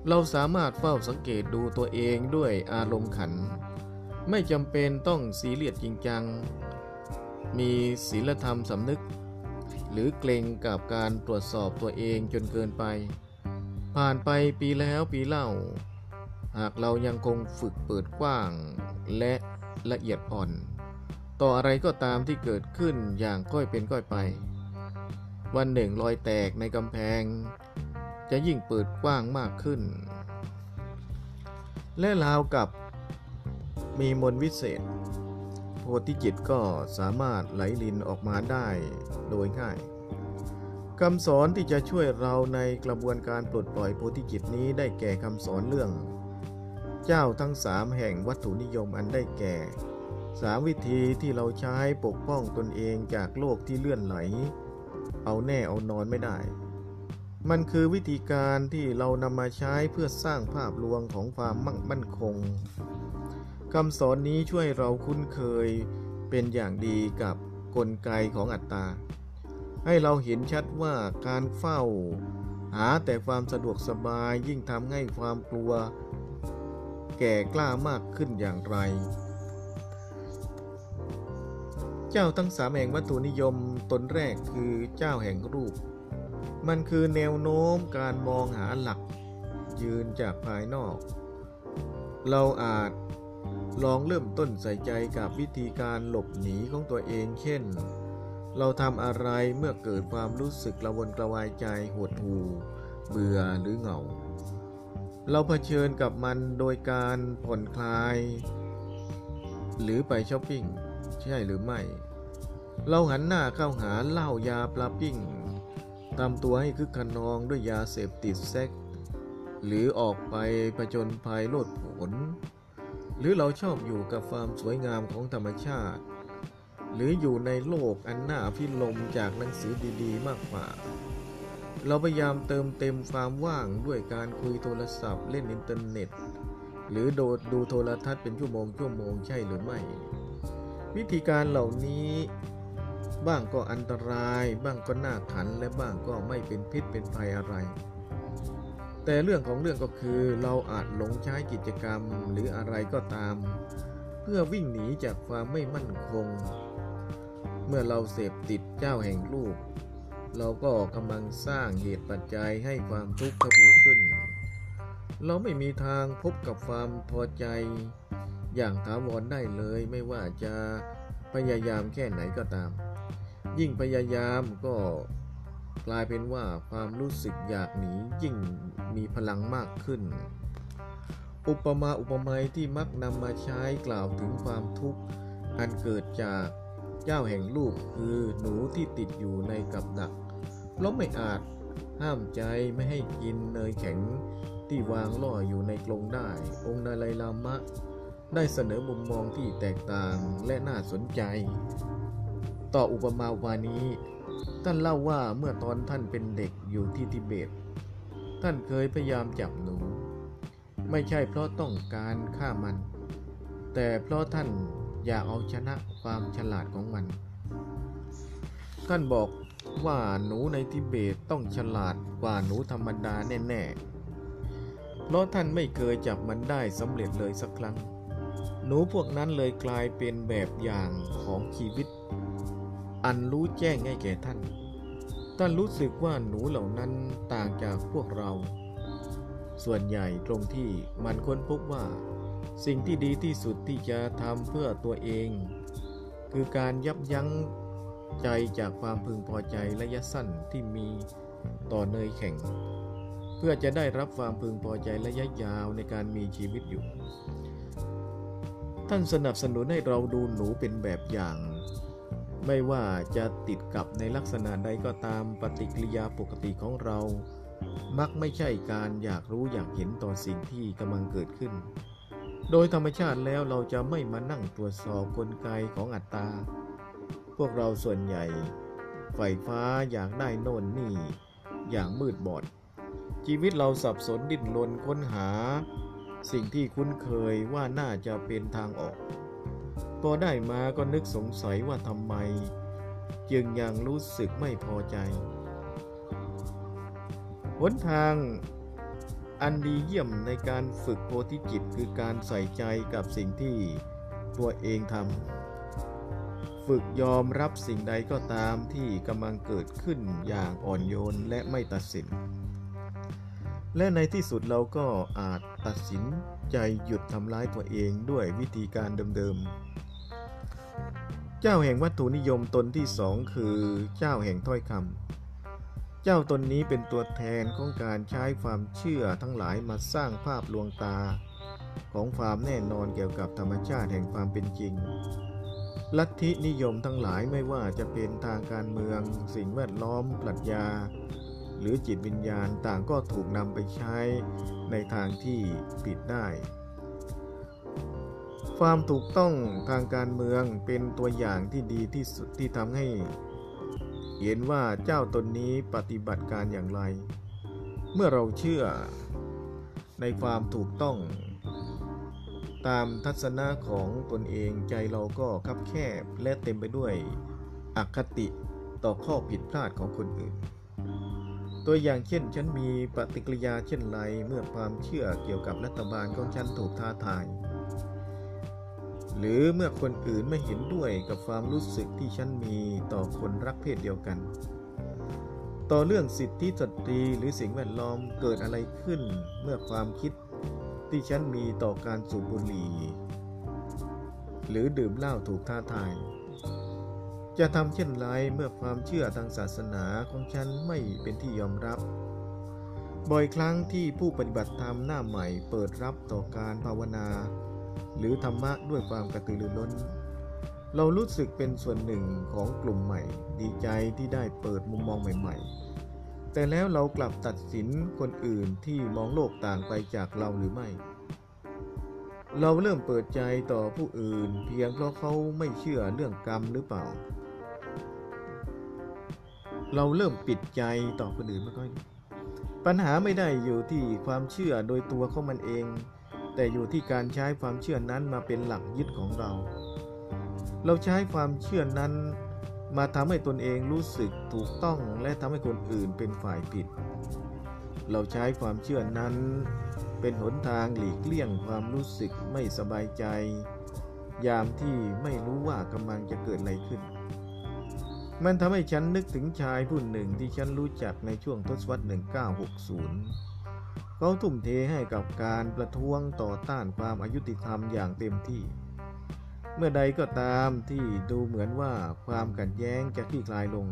เราสามารถเฝ้าสังเกตดูตัวเองด้วยอารมณ์ขัน ไม่จำเป็นต้องสีเรียดจริงจัง มีศีลธรรมสำนึก หรือเกรงกับการตรวจสอบตัวเองจนเกินไป ผ่านไปปีแล้วปีเล่า หากเรายังคงฝึกเปิดกว้าง และละเอียดอ่อน ต่ออะไรก็ตามที่เกิดขึ้นอย่างก้อยเป็นก้อยไป วันหนึ่งรอยแตกในกำแพง จะยิ่งเปิดกว้างมากขึ้น และราวกับมีมนวิเศษ โพธิจิตก็สามารถไหลลินออกมาได้โดยง่ายคำสอนที่จะช่วยเราในกระบวนการปลดปล่อยโพธิจิตนี้ได้แก่คำสอนเรื่อง เจ้าทั้งสามแห่งวัตถุนิยมอันได้แก่สามวิธีที่เราใช้ปกป้องตนเองจากโลกที่เลื่อนไหล เอาแน่เอานอนไม่ได้ มันคือวิธีการที่เรานำมาใช้เพื่อสร้างภาพลวงของความมั่งมั่นคงคำสอนนี้ช่วยเราคุ้นเคยเป็นอย่างดีกับกลไกของอัตตา ให้เราเห็นชัดว่าการเฝ้า หาแต่ความสะดวกสบายยิ่งทำให้ความกลัว แก่กล้ามากขึ้นอย่างไร เจ้าทั้งสามแห่งวัตถุนิยมตนแรกคือเจ้าแห่งรูป มันคือแนวโน้มการมองหาหลัก ยืนจากภายนอก เราอาจลองเริ่มต้นใส่ใจกับวิธีการหลบหนีของตัวเอง เช่น เราทำอะไรเมื่อเกิดความรู้สึกระวนกระวายใจหดหู่ เบื่อหรือเหงา เราเผชิญกับมันโดยการผ่อนคลาย หรือไปช้อปปิ้ง ใช่หรือไม่ เราหันหน้าเข้าหาเหล้ายาปลาปิ้งทำตัวให้คึกขนองด้วยยาเสพติดเซ็ก หรือออกไปผจญภัยโลดผล หรือเราชอบอยู่กับความสวยงามของธรรมชาติ หรืออยู่ในโลกอันน่าพิลมจากหนังสือดีๆ มากกว่า เราพยายามเติมเต็มความว่างด้วยการคุยโทรศัพท์ เล่นอินเทอร์เน็ต หรือโดดดูโทรทัศน์เป็นชั่วโมงชั่วโมงใช่หรือไม่ วิธีการเหล่านี้ บ้างก็อันตราย บ้างก็น่าขันและบ้างก็ไม่เป็นพิษเป็นภัยอะไร แต่เรื่องของเรื่องก็คือเราอาจหลงใช้กิจกรรมหรืออะไรก็ตาม เพื่อวิ่งหนีจากความไม่มั่นคง เมื่อเราเสพติดเจ้าแห่งลูก เราก็กำลังสร้างเหตุปัจจัยให้ความทุกข์ทวีขึ้น เราไม่มีทางพบกับความพอใจ อย่างถาวรได้เลยไม่ว่าจะพยายามแค่ไหนก็ตาม ยิ่งพยายามก็กลายเป็นว่าความรู้สึกอยากหนียิ่งมีพลังมากขึ้น อุปมาอุปไมยที่มักนำมาใช้กล่าวถึงความทุกข์อันเกิดจาก เจ้าแห่งลูกคือหนูที่ติดอยู่ในกับดักเพราะไม่อาจห้ามใจไม่ให้กินเนยแข็งที่วางล่ออยู่ในกรงได้ องค์ดาไลลามะ ได้เสนอมุมมองที่แตกต่างและน่าสนใจ ต่ออุปมาวานี้ ท่านเล่าว่าเมื่อตอนท่านเป็นเด็กอยู่ที่ทิเบต ท่านเคยพยายามจับหนู ไม่ใช่เพราะต้องการฆ่ามัน แต่เพราะท่าน อย่าเอาชนะความฉลาดของมัน ท่านบอกว่าหนูในทิเบตต้องฉลาดกว่าหนูธรรมดาแน่ๆ เพราะท่านไม่เคยจับมันได้สำเร็จเลยสักครั้ง หนูพวกนั้นเลยกลายเป็นแบบอย่างของชีวิต อันรู้แจ้งให้แก่ท่าน ท่านรู้สึกว่าหนูเหล่านั้นต่างจากพวกเรา ส่วนใหญ่ตรงที่มันค้นพบว่า สิ่งที่ดีที่สุดที่จะทำเพื่อตัวเอง คือการยับยั้งใจจากความพึงพอใจระยะสั้นที่มีต่อเนยแข็ง เพื่อจะได้รับความพึงพอใจระยะยาวในการมีชีวิตอยู่ ท่านสนับสนุนให้เราดูหนูเป็นแบบอย่าง ไม่ว่าจะติดกับในลักษณะใดก็ตามปฏิกิริยาปกติของเรา มักไม่ใช่การอยากรู้อยากเห็นต่อสิ่งที่กำลังเกิดขึ้น โดยธรรมชาติแล้วเราจะไม่มานั่งตรวจสอบกลไกของอัตตา พวกเราส่วนใหญ่ไฟฟ้าอยากได้โน่นนี่ อย่างมืดบอด ชีวิตเราสับสนดิ้นรนค้นหา สิ่งที่คุ้นเคยว่าน่าจะเป็นทางออก พอได้มาก็นึกสงสัยว่าทำไม จึงยังรู้สึกไม่พอใจหนทาง อันดีเยี่ยมในการฝึกโพธิจิตคือการใส่ใจกับสิ่งที่ตัวเองทำ ฝึกยอมรับสิ่งใดก็ตามที่กำลังเกิดขึ้นอย่างอ่อนโยนและไม่ตัดสิน และในที่สุดเราก็อาจตัดสินใจหยุดทำร้ายตัวเองด้วยวิธีการเดิมๆ เจ้าแห่งวัตถุนิยมตนที่สองคือเจ้าแห่งถ้อยคำ จ้าตนนี้เป็นตัวแทนของการใช้ความเชื่อทั้งหลายมาสร้างภาพลวงตา ของความแน่นอนเกี่ยวกับธรรมชาติแห่งความเป็นจริง ลัทธินิยมทั้งหลายไม่ว่าจะเป็นทางการเมือง สิ่งแวดล้อม ปรัชญา หรือจิตวิญญาณต่างก็ถูกนำไปใช้ในทางที่ผิดได้ ความถูกต้องทางการเมืองเป็นตัวอย่างที่ดีที่สุดที่ทำให้ เห็นว่าเจ้าตนนี้ปฏิบัติการอย่างไร เมื่อเราเชื่อในความถูกต้อง ตามทัศนะของตนเองใจเราก็คับแคบและเต็มไปด้วยอคติต่อข้อผิดพลาดของคนอื่น ตัวอย่างเช่นฉันมีปฏิกิริยาเช่นไรเมื่อความเชื่อเกี่ยวกับรัฐบาลของฉันถูกท้าทาย หรือเมื่อคนอื่นไม่เห็นด้วยกับความรู้สึกที่ฉันมีต่อคนรักเพศเดียวกัน ต่อเรื่องสิทธิสตรีหรือสิ่งแวดล้อมเกิดอะไรขึ้นเมื่อความคิดที่ฉันมีต่อการสูบบุหรี่หรือดื่มเหล้าถูกท้าทาย จะทำเช่นไรเมื่อความเชื่อทางศาสนาของฉันไม่เป็นที่ยอมรับ บ่อยครั้งที่ผู้ปฏิบัติธรรมหน้าใหม่เปิดรับต่อการภาวนา หรือธรรมะด้วยความกระตือรือร้น เรารู้สึกเป็นส่วนหนึ่งของกลุ่มใหม่ ดีใจที่ได้เปิดมุมมองใหม่ ๆ แต่แล้วเรากลับตัดสินคนอื่นที่มองโลกต่างไปจากเราหรือไม่ เราเริ่มเปิดใจต่อผู้อื่น เพียงเพราะเขาไม่เชื่อเรื่องกรรมหรือเปล่า เราเริ่มปิดใจต่อคนอื่นไม่ค่อยปัญหาไม่ได้อยู่ที่ความเชื่อโดยตัวของมันเอง แต่อยู่ที่การใช้ความเชื่อนั้นมาเป็นหลักยึดของเรา เราใช้ความเชื่อนั้นมาทำให้ตนเองรู้สึกถูกต้องและทำให้คนอื่นเป็นฝ่ายผิด เราใช้ความเชื่อนั้น เป็นหนทางหลีกเลี่ยงความรู้สึกไม่สบายใจ ยามที่ไม่รู้ว่ากำลังจะเกิดอะไรขึ้น มันทำให้ฉันนึกถึงชายผู้หนึ่งที่ฉันรู้จักในช่วงทศวรรษ 1960 เขาทุ่มเทให้กับการประท้วงต่อต้านความอายุติธรรมอย่างเต็มที่ เมื่อใดก็ตามที่ดูเหมือนว่าความขัดแย้งจะคลี่คลายลง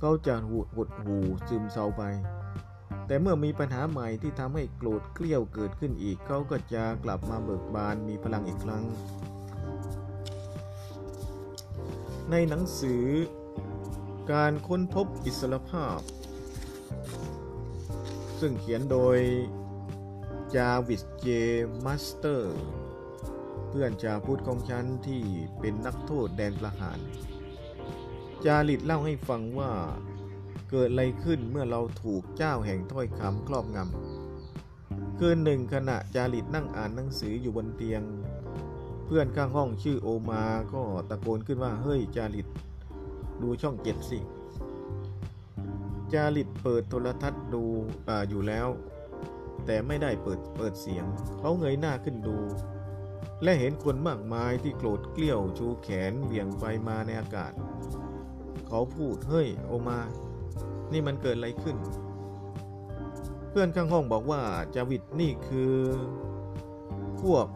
เขาจะหดหู่ซึมเศร้าไป แต่เมื่อมีปัญหาใหม่ที่ทำให้โกรธเกรี้ยวเกิดขึ้นอีก เขาก็จะกลับมาเบิกบานมีพลังอีกครั้ง ในหนังสือการค้นพบอิสรภาพ ซึ่งเขียนโดยจาร์วิสเจมาสเตอร์ เพื่อนชาวพุทธของฉันที่เป็นนักโทษแดนประหาร จาริตเล่าให้ฟังว่าเกิดอะไรขึ้นเมื่อเราถูกเจ้าแห่งถ้อยคำครอบงำคืนหนึ่งขณะจาริตนั่งอ่านหนังสืออยู่บนเตียง เพื่อนข้างห้องชื่อโอมาก็ตะโกนขึ้นว่าเฮ้ยจาริตดูช่องเจ็ดสิ จาริตเปิดโทรทัศน์ดูออยู่แล้ว แต่ไม่ได้เปิดเปิดเสียง เขาเงยหน้าขึ้นดู และเห็นคนมากมายที่โกรธเกลี้ยวชูแขนเหวี่ยงไปมาในอากาศ เขาพูดเฮ้ยโอมา นี่มันเกิดอะไรขึ้น เพื่อนข้างห้องบอกว่าจาวิตนี่คือ พวก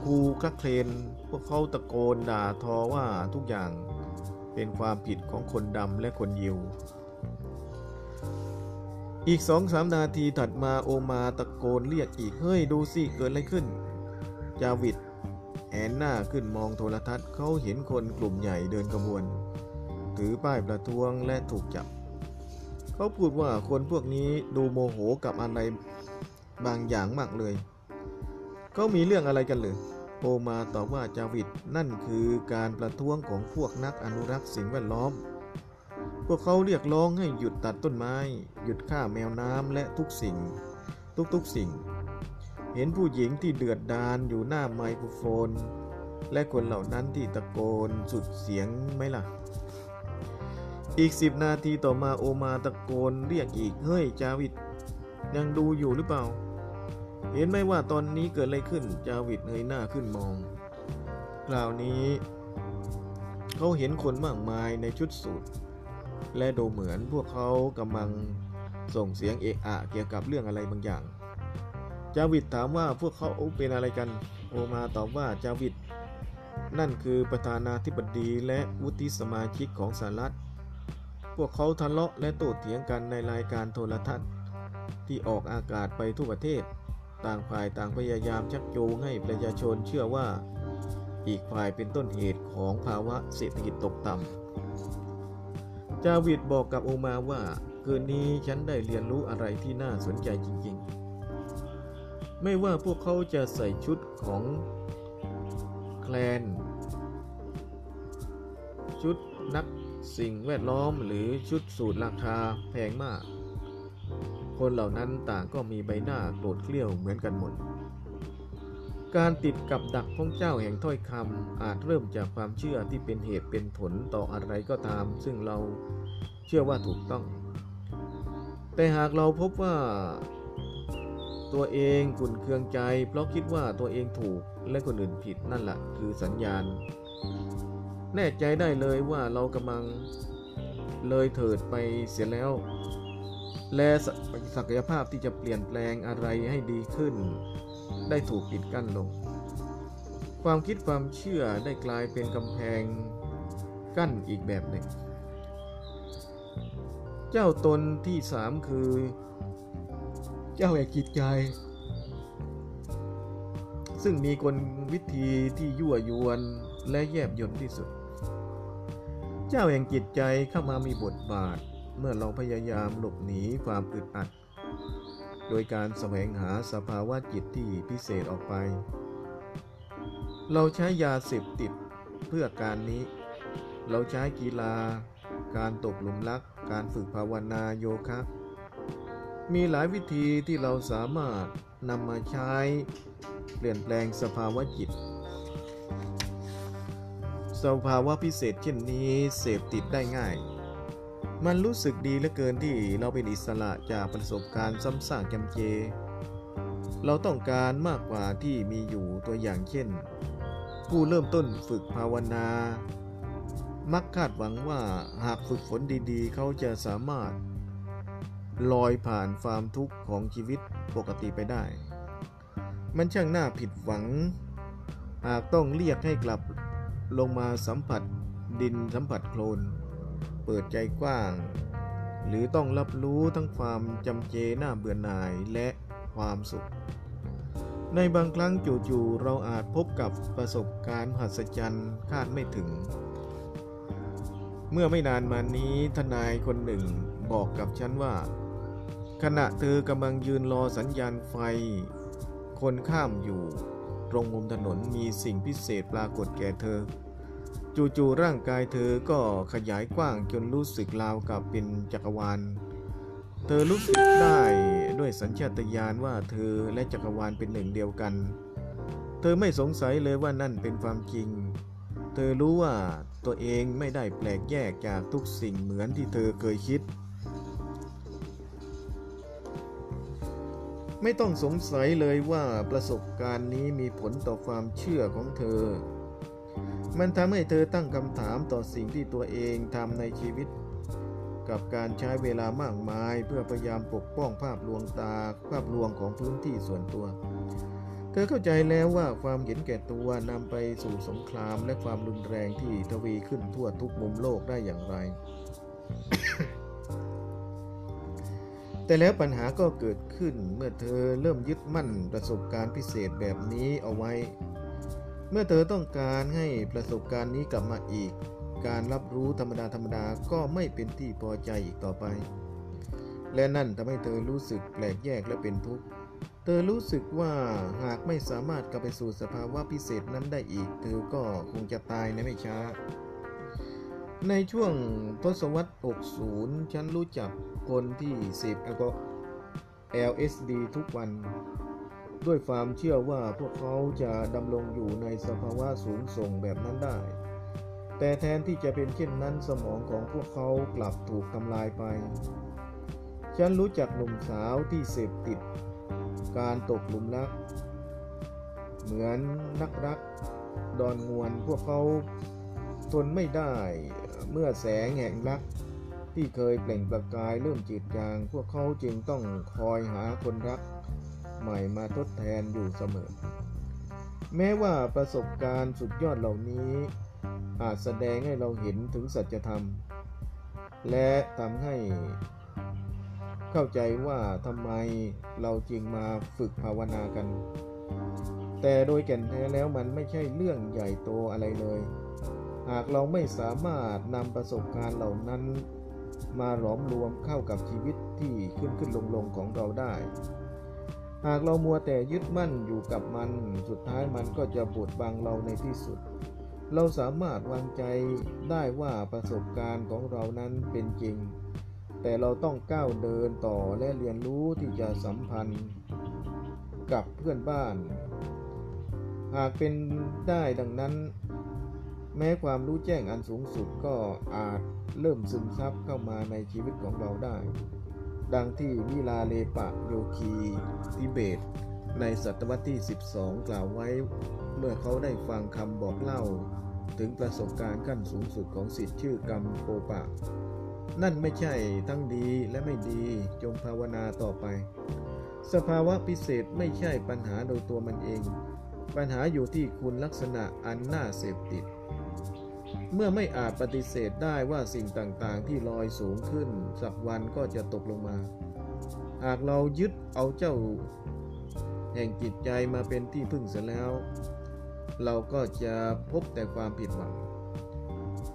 ครูคักเคลนพวกเขาตะโกนด่าทอว่าทุกอย่างเป็นความผิดของคนดำและคนยิว อีกสองสามนาทีถัดมาโอมาตะโกนเรียกอีก เฮ้ยดูสิเกิดอะไรขึ้น จาวิดแอนหน้าขึ้นมองโทรทัศน์เขาเห็นคนกลุ่มใหญ่เดินขบวน ถือป้ายประท้วงและถูกจับ เขาพูดว่าคนพวกนี้ดูโมโหกับอะไรบางอย่างมากเลย เขามีเรื่องอะไรกันหรือโอมาตอบว่าจาวิดนั่นคือการประท้วงของพวกนักอนุรักษ์สิ่งแวดล้อม วกเขาเรียกร้องให้หยุดตัดต้นไม้ หยุดฆ่าแมวน้ำและทุกสิ่ง ทุกๆสิ่ง เห็นผู้หญิงที่เดือดดานอยู่หน้าไมโครโฟน และคนเหล่านั้นที่ตะโกนสุดเสียงไหมล่ะ อีกสิบนาทีต่อมาโอมาตะโกนเรียกอีกเฮ้ยจาวิดยังดูอยู่หรือเปล่า เห็นไหมว่าตอนนี้เกิดอะไรขึ้นจาวิดเงยหน้าขึ้นมองคราวนี้ เขาเห็นคนมากมายในชุดสูท และดูเหมือนพวกเขากำลังส่งเสียงเอะอะเกี่ยวกับเรื่องอะไรบางอย่าง จาวิดถามว่าพวกเขาเป็นอะไรกัน โอมาตอบว่าจาวิดนั่นคือประธานาธิบดีและวุฒิสมาชิกของสหรัฐ พวกเขาทะเลาะและโต้เถียงกันในรายการโทรทัศน์ ที่ออกอากาศไปทั่วประเทศ ต่างฝ่ายต่างพยายามชักจูงให้ประชาชนเชื่อว่า อีกฝ่ายเป็นต้นเหตุของภาวะเศรษฐกิจตกต่ำ จาวิดบอกกับโอมาว่า คืนนี้ฉันได้เรียนรู้อะไรที่น่าสนใจจริงๆ ไม่ว่าพวกเขาจะใส่ชุดของแคลน ชุดนักสิ่งแวดล้อมหรือชุดสูตรราคาแพงมาก คนเหล่านั้นต่างก็มีใบหน้าโกรธเกลี้ยวเหมือนกันหมด การติดกับดักของเจ้าแห่งถ้อยคำอาจเริ่มจากความเชื่อที่เป็นเหตุเป็นผลต่ออะไรก็ตาม ซึ่งเราเชื่อว่าถูกต้อง แต่หากเราพบว่าตัวเองขุนเคืองใจ เพราะคิดว่าตัวเองถูกและคนอื่นผิดนั่นแหละคือสัญญาณ แน่ใจได้เลยว่าเรากำลังเลยเถิดไปเสียแล้ว และศักยภาพที่จะเปลี่ยนแปลงอะไรให้ดีขึ้น ได้ถูกปิดกั้นลง ความคิดความเชื่อได้กลายเป็นกำแพงกั้นอีกแบบหนึ่ง เจ้าตนที่สามคือ เจ้าแห่งจิตใจ ซึ่งมีกลวิธีที่ยั่วยวนและแยบยลที่สุด เจ้าแห่งจิตใจเข้ามามีบทบาทเมื่อเราพยายามหลบหนีความอึดอัด โดยการแสวงหาสภาวะจิตที่พิเศษออกไป เราใช้ยาเสพติดเพื่อการนี้ เราใช้กีฬา การตกหลุมรัก การฝึกภาวนาโยคะ มีหลายวิธีที่เราสามารถนำมาใช้เปลี่ยนแปลงสภาวะจิต สภาวะพิเศษเช่นนี้เสพติดได้ง่าย มันรู้สึกดีเหลือเกินที่เราเป็นอิสระจากประสบการณ์ซ้ำซากจำเจ เราต้องการมากกว่าที่มีอยู่ตัวอย่างเช่น ผู้เริ่มต้นฝึกภาวนา มักคาดหวังว่าหากฝึกฝนดีๆ เขาจะสามารถ ลอยผ่านความทุกข์ของชีวิตปกติไปได้ มันช่างน่าผิดหวัง หากต้องเรียกให้กลับลงมาสัมผัสดินสัมผัสโคลน ปิดใจกว้าง หรือต้องรับรู้ทั้งความจำเจหน้าเบื่อหน่ายและความสุข ในบางครั้งจู่ๆเราอาจพบกับประสบการณ์หัศจรรย์คาดไม่ถึง เมื่อไม่นานมานี้ทนายคนหนึ่งบอกกับฉันว่า ขณะเธอกำลังยืนรอสัญญาณไฟ คนข้ามอยู่ ตรงมุมถนนมีสิ่งพิเศษปรากฏแก่เธอ จู่ๆร่างกายเธอก็ขยายกว้างจนรู้สึกราวกับเป็นจักรวาล เธอรู้สึกได้ด้วยสัญชาตญาณว่าเธอและจักรวาลเป็นหนึ่งเดียวกัน เธอไม่สงสัยเลยว่านั่นเป็นความจริง เธอรู้ว่าตัวเองไม่ได้แปลกแยกจากทุกสิ่งเหมือนที่เธอเคยคิด ไม่ต้องสงสัยเลยว่าประสบการณ์นี้มีผลต่อความเชื่อของเธอ มันทำให้เธอตั้งคำถามต่อสิ่งที่ตัวเองทำในชีวิต กับการใช้เวลามากมายเพื่อพยายามปกป้องภาพลวงตา ภาพลวงของพื้นที่ส่วนตัว เธอเข้าใจแล้วว่าความเห็นแก่ตัวนำไปสู่สงครามและความรุนแรงที่ทวีขึ้นทั่วทุกมุมโลกได้อย่างไร แต่แล้วปัญหาก็เกิดขึ้นเมื่อเธอเริ่มยึดมั่นประสบการณ์พิเศษแบบนี้เอาไว้ เมื่อเธอต้องการให้ประสบการณ์นี้กลับมาอีก การรับรู้ธรรมดาธรรมดาก็ไม่เป็นที่พอใจอีกต่อไป และนั่นทำให้เธอรู้สึกแปลกแยกและเป็นทุกข์ เธอรู้สึกว่าหากไม่สามารถกลับไปสู่สภาวะพิเศษนั้นได้อีก เธอก็คงจะตายในไม่ช้า ในช่วงทศวรรษ 60 ฉันรู้จักคนที่เสพแอลกอ LSD ทุกวัน ด้วยความเชื่อว่าพวกเขาจะดำรงอยู่ในสภาวะสูงส่งแบบนั้นได้ แต่แทนที่จะเป็นเช่นนั้นสมองของพวกเขากลับถูกทำลายไป ฉันรู้จักหนุ่มสาวที่เสพติด การตกหลุมรัก เหมือนนักรัก ดอนงวนพวกเขาทนไม่ได้เมื่อแสงแห่งรักที่เคยเปล่งประกายเริ่มจืดจาง พวกเขาจึงต้องคอยหาคนรัก ใหม่มาทดแทนอยู่เสมอ แม้ว่าประสบการณ์สุดยอดเหล่านี้ อาจแสดงให้เราเห็นถึงสัจธรรม และทำให้เข้าใจว่าทำไมเราจึงมาฝึกภาวนากัน แต่โดยแก่นแท้แล้วมันไม่ใช่เรื่องใหญ่โตอะไรเลย หากเราไม่สามารถนำประสบการณ์เหล่านั้นมาหลอมรวมเข้ากับชีวิตที่ขึ้นขึ้นลงลงของเราได้ หากเรามัวแต่ยึดมั่นอยู่กับมัน สุดท้ายมันก็จะบดบังเราในที่สุด เราสามารถวางใจได้ว่าประสบการณ์ของเรานั้นเป็นจริง แต่เราต้องก้าวเดินต่อและเรียนรู้ที่จะสัมพันธ์กับเพื่อนบ้าน หากเป็นได้ดังนั้น แม้ความรู้แจ้งอันสูงสุดก็อาจเริ่มซึมซับเข้ามาในชีวิตของเราได้ ดังที่วิลาเลปะโยคีทิเบต ในศตวรรษที่ 12 กล่าวไว้ เมื่อเขาได้ฟังคำบอกเล่า ถึงประสบการณ์ขั้นสูงสุดของสิทธิ์ชื่อกรรมโปปะ นั่นไม่ใช่ทั้งดีและไม่ดีจงภาวนาต่อไป สภาวะพิเศษไม่ใช่ปัญหาโดยตัวมันเอง ปัญหาอยู่ที่คุณลักษณะอันน่าเสพติด เมื่อไม่อาจปฏิเสธได้ว่าสิ่งต่างๆ ที่ลอยสูงขึ้น สักวันก็จะตกลงมา หากเรายึดเอาเจ้า แห่งจิตใจมาเป็นที่พึ่งเสียแล้ว เราก็จะพบแต่ความผิดหวัง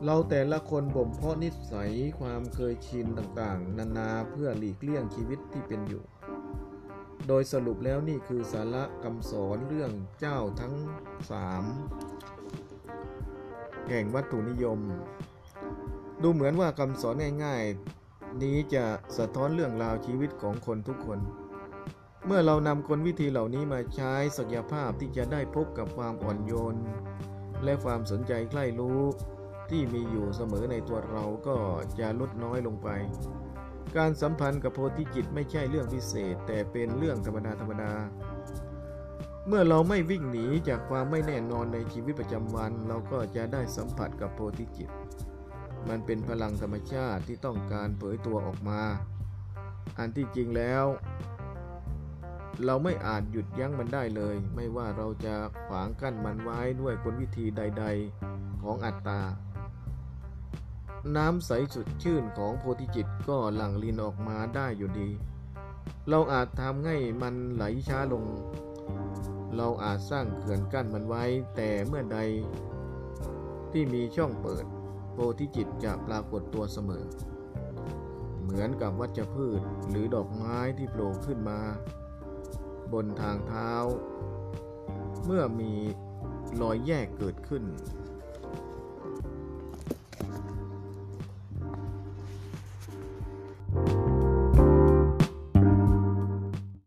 เราแต่ละคนบ่มเพาะนิสัยความเคยชินต่างๆ นานาเพื่อหลีกเลี่ยงชีวิตที่เป็นอยู่ โดยสรุปแล้วนี่คือสาระคำสอนเรื่องเจ้าทั้งสาม แห่งวัตถุนิยม ดูเหมือนว่าคำสอนง่ายๆ นี้จะสะท้อนเรื่องราวชีวิตของคนทุกคน เมื่อเรานำคนวิธีเหล่านี้มาใช้ศักยภาพที่จะได้พบกับความอ่อนโยน และความสนใจใกล้รู้ที่มีอยู่เสมอในตัวเราก็จะลดน้อยลงไป การสัมพันธ์กับโพธิจิตไม่ใช่เรื่องพิเศษ แต่เป็นเรื่องธรรมดาธรรมดา เมื่อเราไม่วิ่งหนีจากความไม่แน่นอนในชีวิตประจำวัน เราก็จะได้สัมผัสกับโพธิจิต มันเป็นพลังธรรมชาติที่ต้องการเผยตัวออกมา อันที่จริงแล้ว เราไม่อาจหยุดยั้งมันได้เลย ไม่ว่าเราจะขวางกั้นมันไว้ด้วยกลวิธีใด ๆของอัตตา น้ำใสสุดชื่นของโพธิจิตก็หลั่งลินออกมาได้อยู่ดี เราอาจทำให้มันไหลช้าลง เราอาจสร้างเขื่อนกั้นมันไว้ แต่เมื่อใดที่มีช่องเปิด โพธิจิตจะปรากฏตัวเสมอ เหมือนกับวัชพืชหรือดอกไม้ที่โผล่ขึ้นมา บนทางเท้า เมื่อมีรอยแยกเกิดขึ้น